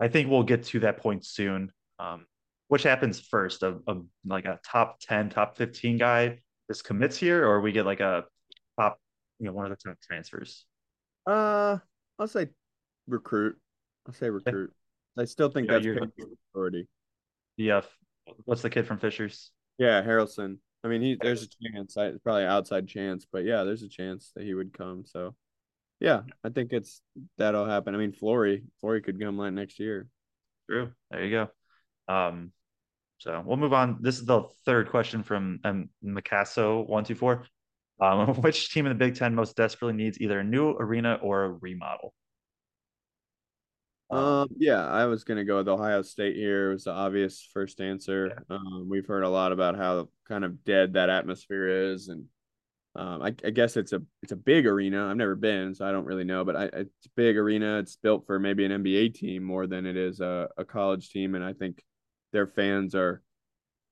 I think we'll get to that point soon. Um, which happens first? A, a like a top ten, top fifteen guy just commits here, or we get like a top, you know, one of the top transfers. Uh, I'll say recruit. I'll say recruit. I still think yeah, that's priority. Yeah. What's the kid from Fishers? Yeah, Harrelson. I mean, he there's a chance. It's probably outside chance, but yeah, there's a chance that he would come. So, yeah, I think it's that'll happen. I mean, Flory, Flory could come like next year. True. There you go. Um, so we'll move on. This is the third question from um, Micasso one two four. Um, which team in the Big Ten most desperately needs either a new arena or a remodel? Um, yeah, I was gonna go with Ohio State here. It was the obvious first answer. Yeah. Um, we've heard a lot about how kind of dead that atmosphere is, and um, I, I, guess it's a it's a big arena. I've never been, so I don't really know. But I, it's a big arena. It's built for maybe an NBA team more than it is a, a college team, and I think their fans are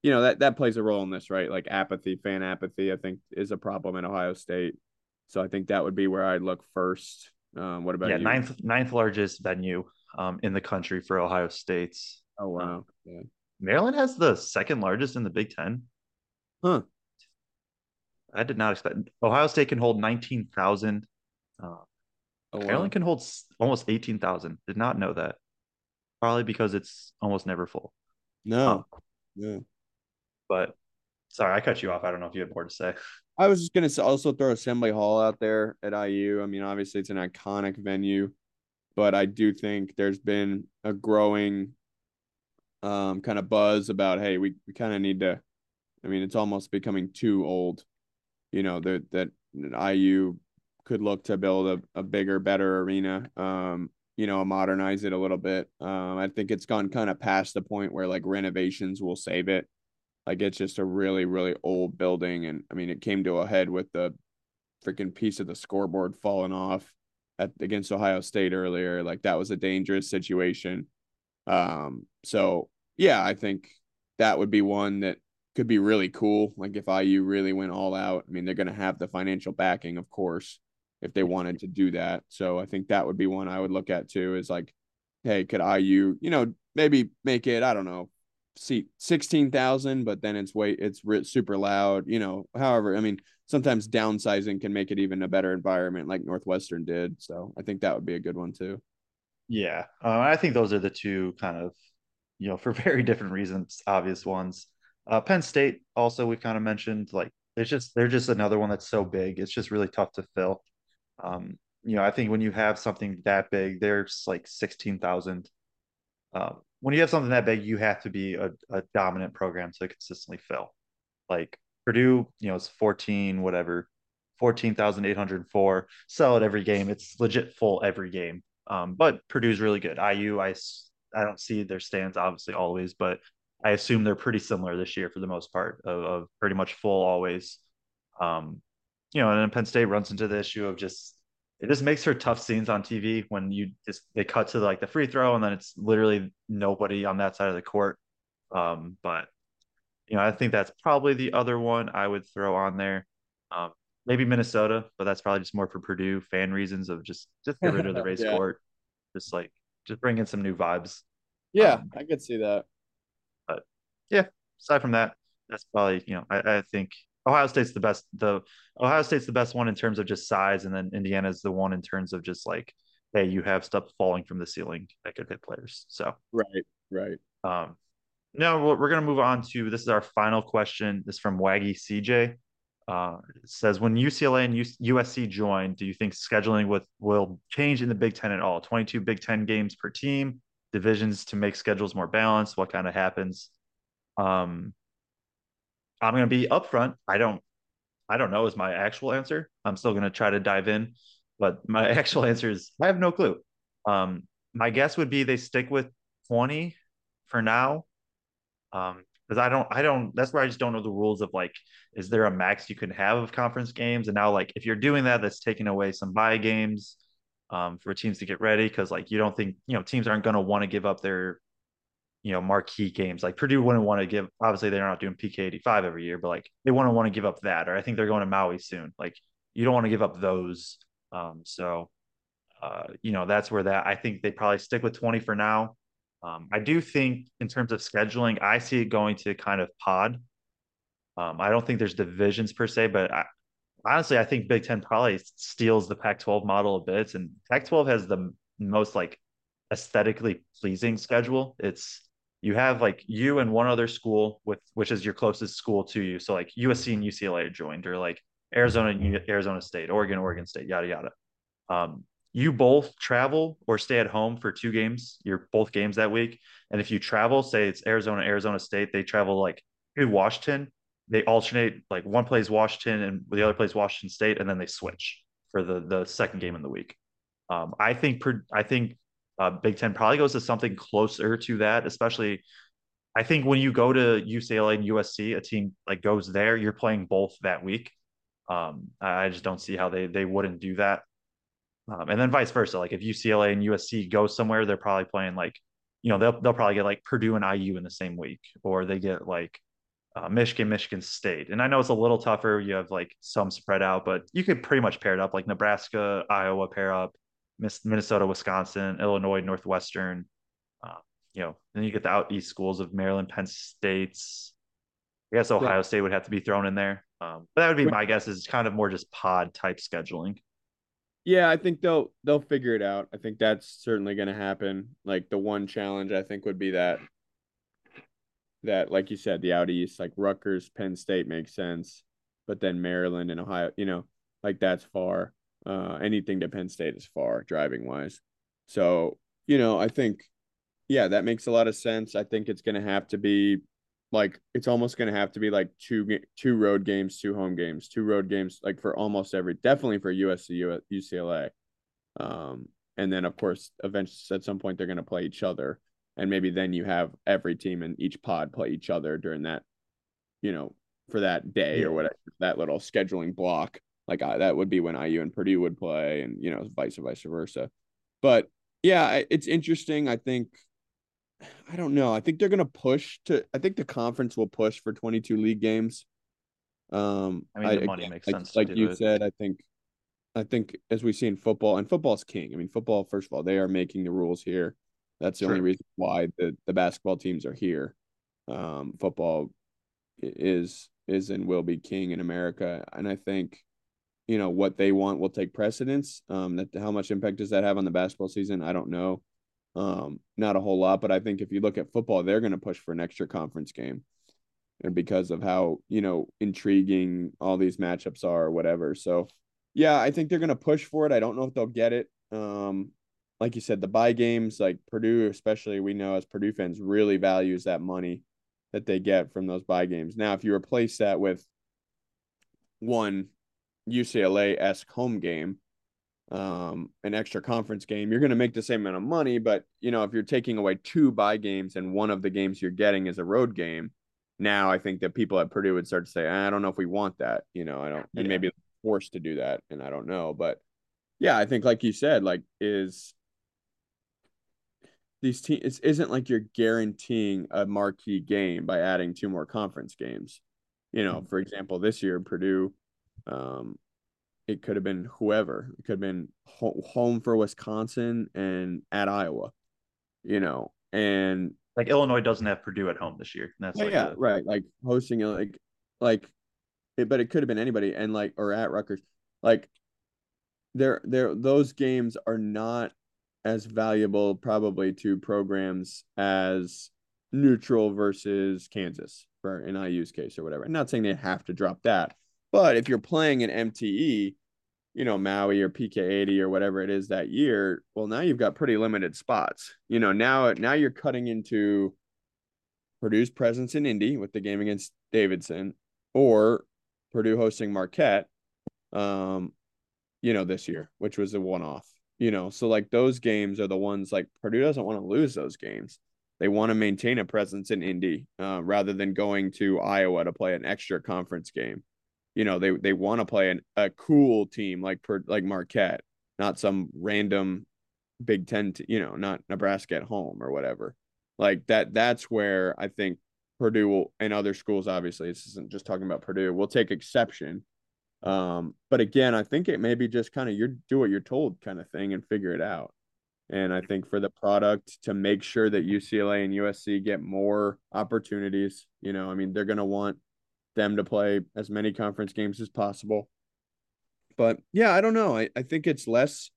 you know that that plays a role in this right? Like apathy fan apathy i think is a problem in ohio state. So i think that would be where i'd look first. Um, what about yeah you? ninth ninth largest venue um, in the country for ohio state's oh wow. um, yeah. maryland has the second largest in the big ten. Huh. I did not expect ohio state can hold 19000 uh, oh, maryland wow. can hold almost 18000 did not know that. Probably because it's almost never full no. Um, yeah. But sorry, I cut you off. I don't know if you had more to say. I was just going to also throw Assembly Hall out there at IU. I mean, obviously it's an iconic venue, but I do think there's been a growing um, kind of buzz about, hey, we, we kind of need to, I mean, it's almost becoming too old, you know, that, that IU could look to build a, a bigger, better arena. Um, you know, modernize it a little bit. Um, I think it's gone kind of past the point where like renovations will save it. Like it's just a really, really old building. And I mean, it came to a head with the freaking piece of the scoreboard falling off at against Ohio State earlier. Like that was a dangerous situation. Um, so yeah, I think that would be one that could be really cool. Like if IU really went all out, I mean, they're going to have the financial backing, of course if they wanted to do that. So I think that would be one I would look at too is like, hey, could IU, you know, maybe make it, I don't know, seat 16,000, but then it's way, it's super loud, you know, however, I mean, sometimes downsizing can make it even a better environment like Northwestern did. So I think that would be a good one too. Yeah. Uh, I think those are the two kind of, you know, for very different reasons, obvious ones. Uh, Penn State also, we've kind of mentioned like, it's just, they're just another one that's so big. It's just really tough to fill. Um, you know, I think when you have something that big, there's like 16,000. Um, when you have something that big, you have to be a, a dominant program to consistently fill. Like Purdue, you know, it's 14, whatever, 14,804. Sell it every game. It's legit full every game. Um, but Purdue's really good. IU, I, I don't see their stands obviously always, but I assume they're pretty similar this year for the most part of, of pretty much full always. Um, you know, and then Penn State runs into the issue of just it just makes for tough scenes on TV when you just they cut to like the free throw and then it's literally nobody on that side of the court. Um, but you know, I think that's probably the other one I would throw on there. Um, maybe Minnesota, but that's probably just more for Purdue fan reasons of just just get rid of the race yeah. court, just like just bring in some new vibes. Yeah, um, I could see that. But yeah, aside from that, that's probably you know I, I think Ohio State's the best. The Ohio State's the best one in terms of just size, and then Indiana's the one in terms of just like, hey, you have stuff falling from the ceiling that could hit players. So right, right. Um, now we're gonna move on to this is our final question. This is from Waggy CJ. Uh, it says when UCLA and USC join, do you think scheduling with will change in the Big Ten at all? 22 Big Ten games per team, divisions to make schedules more balanced. What kind of happens? Um, I'm going to be upfront. I don't, I don't know is my actual answer. I'm still going to try to dive in, but my actual answer is I have no clue. Um, my guess would be they stick with 20 for now. Um, because I don't, I don't. That's where I just don't know the rules of like, is there a max you can have of conference games? And now, like, if you're doing that, that's taking away some buy games um, for teams to get ready. Because like, you don't think you know teams aren't going to want to give up their you know marquee games. Like Purdue wouldn't want to give. Obviously, they're not doing PK eighty five every year, but like they wouldn't want to give up that. Or I think they're going to Maui soon. Like you don't want to give up those. Um, so uh, you know that's where that I think they probably stick with twenty for now. Um, I do think in terms of scheduling, I see it going to kind of pod. Um, I don't think there's divisions per se, but I, honestly, I think Big Ten probably steals the Pac-12 model a bit, and Pac-12 has the most like aesthetically pleasing schedule. It's you have like you and one other school with which is your closest school to you. So like USC and UCLA are joined, or like Arizona, and Arizona State, Oregon, Oregon State, yada yada. Um, you both travel or stay at home for two games. You're both games that week, and if you travel, say it's Arizona, Arizona State, they travel like to Washington. They alternate like one plays Washington and the other plays Washington State, and then they switch for the the second game in the week. Um, I think I think uh, Big Ten probably goes to something closer to that, especially. I think when you go to UCLA and USC, a team like goes there, you're playing both that week. Um, I just don't see how they they wouldn't do that. Um, and then vice versa. Like if UCLA and USC go somewhere, they're probably playing like, you know, they'll they'll probably get like Purdue and IU in the same week, or they get like uh, Michigan, Michigan State. And I know it's a little tougher. You have like some spread out, but you could pretty much pair it up like Nebraska, Iowa pair up, Minnesota, Wisconsin, Illinois, Northwestern. Uh, you know, then you get the out east schools of Maryland, Penn State's. I guess Ohio yeah. State would have to be thrown in there. Um, but that would be my guess. Is kind of more just pod type scheduling. Yeah, I think they'll they'll figure it out. I think that's certainly going to happen. Like the one challenge I think would be that that like you said, the out east, like Rutgers, Penn State makes sense, but then Maryland and Ohio, you know, like that's far. Uh, anything to Penn State is far driving wise. So, you know, I think, yeah, that makes a lot of sense. I think it's going to have to be like, it's almost going to have to be like two, two road games, two home games, two road games, like for almost every, definitely for USC, UCLA. Um, and then of course, eventually at some point they're going to play each other. And maybe then you have every team in each pod play each other during that, you know, for that day or whatever, that little scheduling block. Like I, that would be when IU and Purdue would play, and you know, vice vice versa. But yeah, it's interesting. I think I don't know. I think they're gonna push to. I think the conference will push for 22 league games. Um, I mean, the money makes like, sense. Like you it. said, I think, I think as we see in football, and football's king. I mean, football. First of all, they are making the rules here. That's the only reason why the the basketball teams are here. Um, football is is and will be king in America, and I think you know what they want will take precedence. Um, that how much impact does that have on the basketball season? I don't know. Um, not a whole lot, but I think if you look at football, they're going to push for an extra conference game, and because of how you know intriguing all these matchups are, or whatever. So, yeah, I think they're going to push for it. I don't know if they'll get it. Um, like you said, the buy games, like Purdue, especially, we know as Purdue fans, really values that money that they get from those buy games. Now, if you replace that with one UCLA esque home game, um, an extra conference game, you're going to make the same amount of money. But you know, if you're taking away two buy games and one of the games you're getting is a road game, now I think that people at Purdue would start to say, I don't know if we want that. You know, I don't, yeah. and maybe forced to do that, and I don't know, but yeah, I think like you said, like is these teams it isn't like you're guaranteeing a marquee game by adding two more conference games. You know, mm-hmm. for example, this year Purdue um, it could have been whoever. It could have been ho- home for Wisconsin and at Iowa, you know, and like Illinois doesn't have Purdue at home this year. That's yeah, like yeah a... right. Like hosting like like, it, but it could have been anybody and like or at Rutgers, like there there those games are not as valuable probably to programs as neutral versus Kansas for an IU's case or whatever. I'm not saying they have to drop that, But if you're playing an MTE, you know, Maui or PK80 or whatever it is that year, well, now you've got pretty limited spots. You know, now now you're cutting into Purdue's presence in Indy with the game against Davidson, or Purdue hosting Marquette, um, you know, this year, which was a one off. You know, so like those games are the ones like Purdue doesn't want to lose those games. They want to maintain a presence in Indy uh, rather than going to Iowa to play an extra conference game. You know, they they want to play an, a cool team like like Marquette, not some random Big Ten. T- you know, not Nebraska at home or whatever. Like that. That's where I think Purdue will, and other schools. Obviously, this isn't just talking about Purdue. Will take exception. Um, but again, I think it may be just kind of you do what you're told kind of thing and figure it out. And I think for the product to make sure that UCLA and USC get more opportunities, you know, I mean, they're going to want them to play as many conference games as possible. But yeah, I don't know. I, I think it's less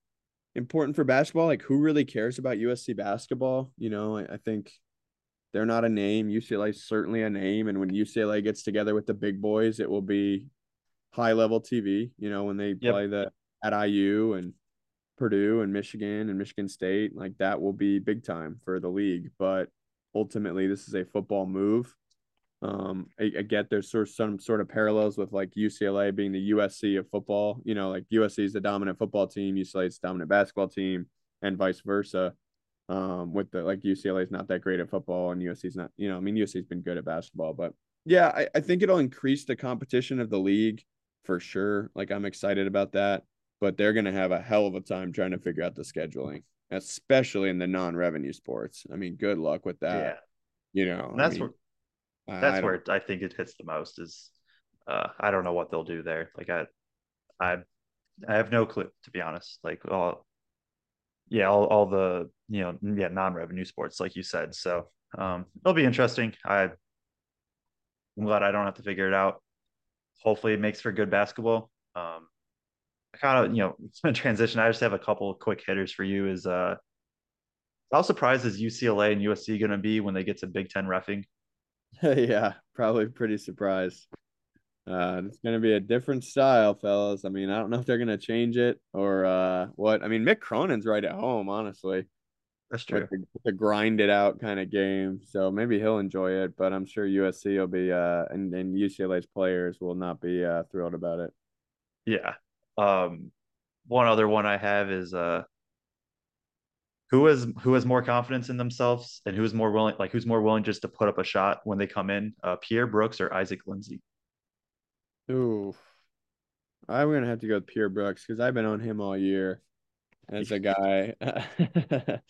important for basketball. Like, who really cares about USC basketball? You know, I, I think they're not a name. UCLA is certainly a name. And when UCLA gets together with the big boys, it will be high level TV, you know, when they yep. play the at IU and Purdue and Michigan and Michigan State, like that will be big time for the league. But ultimately, this is a football move. Um, I, I get there's sort of some sort of parallels with like UCLA being the USC of football. You know, like USC is the dominant football team, UCLA is dominant basketball team, and vice versa. Um, with the like UCLA is not that great at football, and USC is not. You know, I mean USC's been good at basketball, but yeah, I, I think it'll increase the competition of the league for sure. Like I'm excited about that but they're to have a hell of a time trying to figure out the scheduling, especially in the non-revenue sports. I mean, good luck with that. Yeah. You know, and that's I mean, where that's I where I think it hits the most is uh, I don't know what they'll do there. Like I I I have no clue to be honest. Like all yeah, all, all the you know, yeah, non-revenue sports, like you said. So um it'll be interesting. I I'm glad I don't have to figure it out. Hopefully it makes for good basketball. Um kind of you know it's been a transition. I just have a couple of quick hitters for you. Is uh, how surprised is UCLA and USC going to be when they get to Big Ten refing? yeah, probably pretty surprised. Uh, it's going to be a different style, fellas. I mean, I don't know if they're going to change it or uh, what. I mean, Mick Cronin's right at home, honestly. That's true. The, grind it out kind of game. So maybe he'll enjoy it, but I'm sure USC will be, uh, and, and UCLA's players will not be uh, thrilled about it. Yeah. Um, one other one I have is uh, who has who has more confidence in themselves and who's more willing, like who's more willing just to put up a shot when they come in, uh, Pierre Brooks or Isaac Lindsey Ooh, I'm gonna have to go with Pierre Brooks because I've been on him all year as a guy.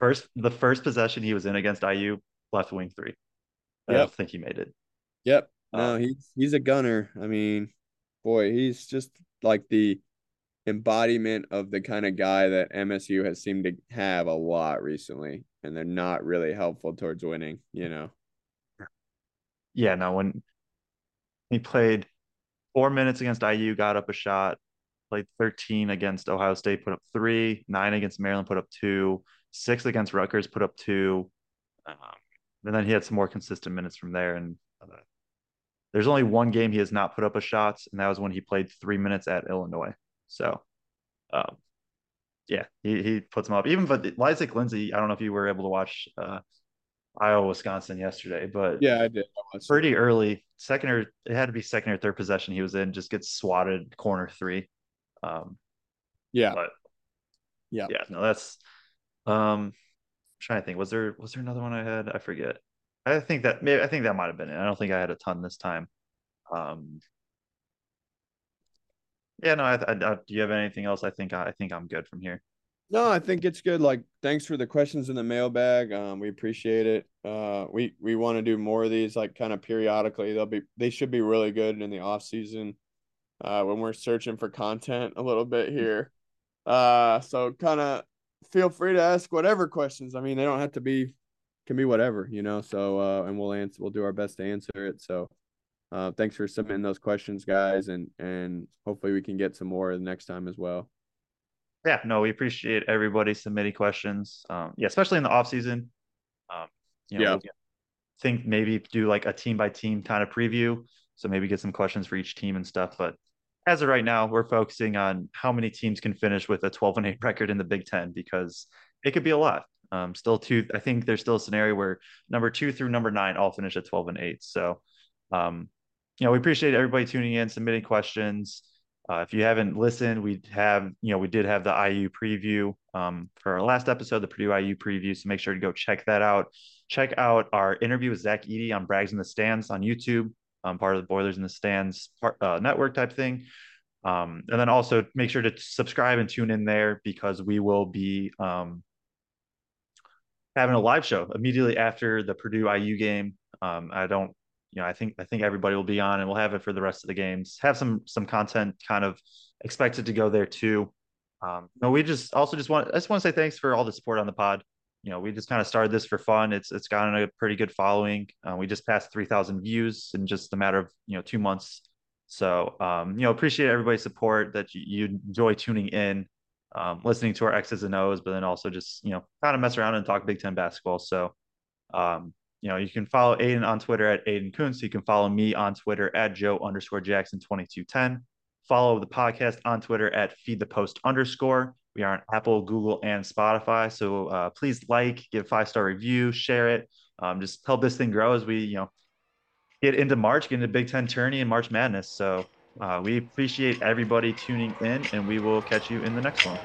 first, the first possession he was in against IU, left wing three. I yep. don't think he made it. Yep. No, um, he's he's a gunner. I mean, boy, he's just like the embodiment of the kind of guy that MSU has seemed to have a lot recently, and they're not really helpful towards winning, you know. Yeah, no, when he played four minutes against IU, got up a shot, played 13 against Ohio State, put up three, nine against Maryland, put up two, six against Rutgers, put up two. Um, and then he had some more consistent minutes from there. And uh, there's only one game he has not put up a shot, and that was when he played three minutes at Illinois. So, um, yeah, he, he puts him up. Even but Isaac Lindsey, I don't know if you were able to watch uh, Iowa Wisconsin yesterday, but yeah, I did. I pretty early, second or it had to be second or third possession he was in, just gets swatted corner three. Um, yeah, but yeah, yeah, no, that's um, I'm trying to think. Was there was there another one I had? I forget. I think that maybe I think that might have been it. I don't think I had a ton this time. Um, yeah, no. I, I, I, do you have anything else? I think I, I think I'm good from here. No, I think it's good. Like, thanks for the questions in the mailbag. Um, we appreciate it. Uh, we we want to do more of these, like, kind of periodically. They'll be they should be really good in the off season, uh, when we're searching for content a little bit here. Uh, so kind of feel free to ask whatever questions. I mean, they don't have to be can be whatever, you know. So uh, and we'll answer. We'll do our best to answer it. So uh, thanks for submitting those questions, guys, and and hopefully we can get some more the next time as well. Yeah, no, we appreciate everybody submitting questions. Um, yeah, especially in the off season. Um, you know, yeah. think maybe do like a team by team kind of preview. So maybe get some questions for each team and stuff. But as of right now, we're focusing on how many teams can finish with a 12 and 8 record in the Big Ten because it could be a lot. Um, still two, I think there's still a scenario where number two through number nine all finish at 12 and 8. So, um, you know, we appreciate everybody tuning in, submitting questions. Uh, if you haven't listened, we have, you know, we did have the IU preview um, for our last episode, the Purdue IU preview. So make sure to go check that out. Check out our interview with Zach Edey on Brags in the Stands on YouTube, um, part of the Boilers in the Stands part, uh, network type thing. Um, and then also make sure to subscribe and tune in there because we will be um, having a live show immediately after the Purdue IU game. Um, I don't you know, I think I think everybody will be on, and we'll have it for the rest of the games. Have some some content kind of expected to go there too. Um, no, we just also just want I just want to say thanks for all the support on the pod. You know, we just kind of started this for fun. It's it's gotten a pretty good following. Uh, we just passed three thousand views in just a matter of you know two months. So um, you know, appreciate everybody's support that you, you enjoy tuning in, um, listening to our X's and O's, but then also just you know kind of mess around and talk Big Ten basketball. So um, you know, you can follow Aidan on Twitter at Aidan Kuntz. You can follow me on Twitter at Joe underscore Jackson 2210. Follow the podcast on Twitter at Feed the Post underscore. We are on Apple, Google, and Spotify. So uh, please like, give five star review, share it. Um, just help this thing grow as we, you know, get into March, get into Big Ten tourney and March Madness. So uh, we appreciate everybody tuning in, and we will catch you in the next one.